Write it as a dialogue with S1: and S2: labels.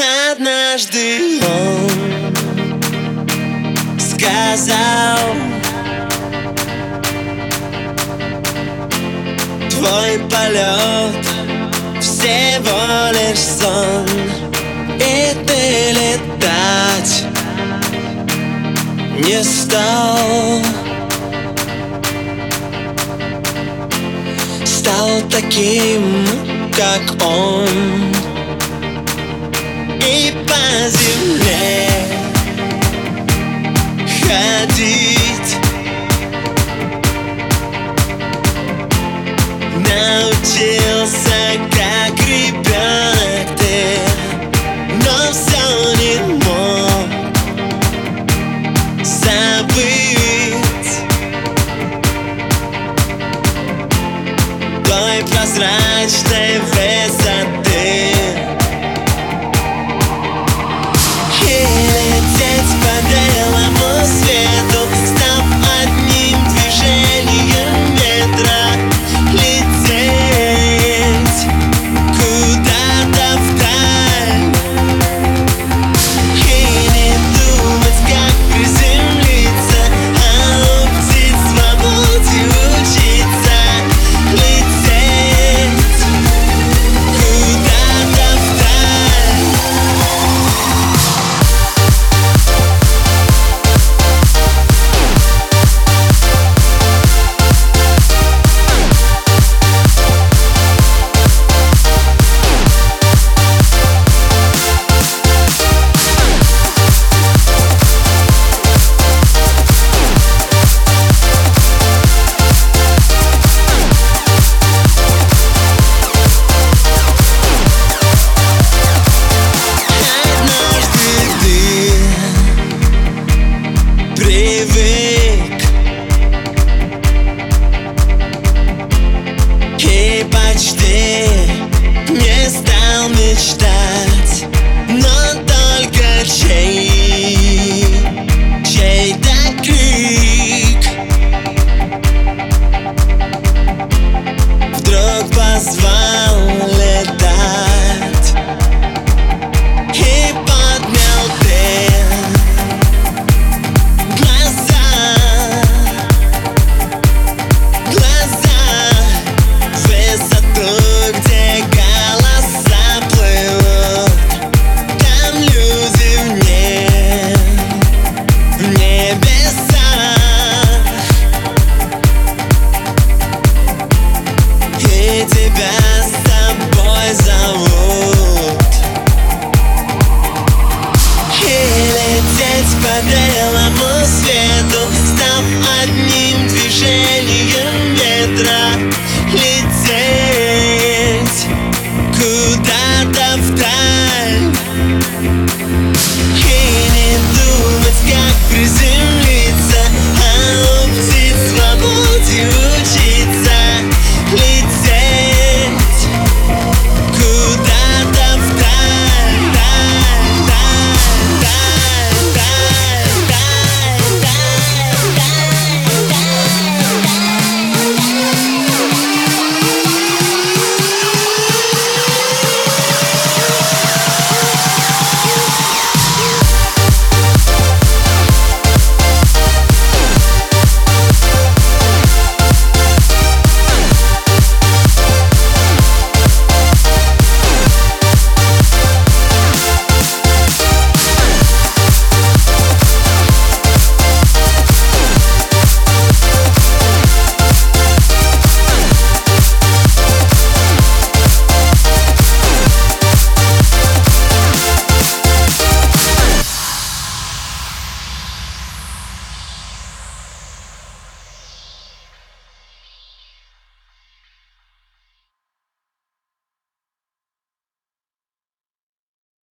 S1: Однажды он сказал Твой полет всего лишь сон И ты летать не стал Стал таким, как он и по земле ходить. Научился, как ребенок ты Но все не мог забыть. Той прозрачной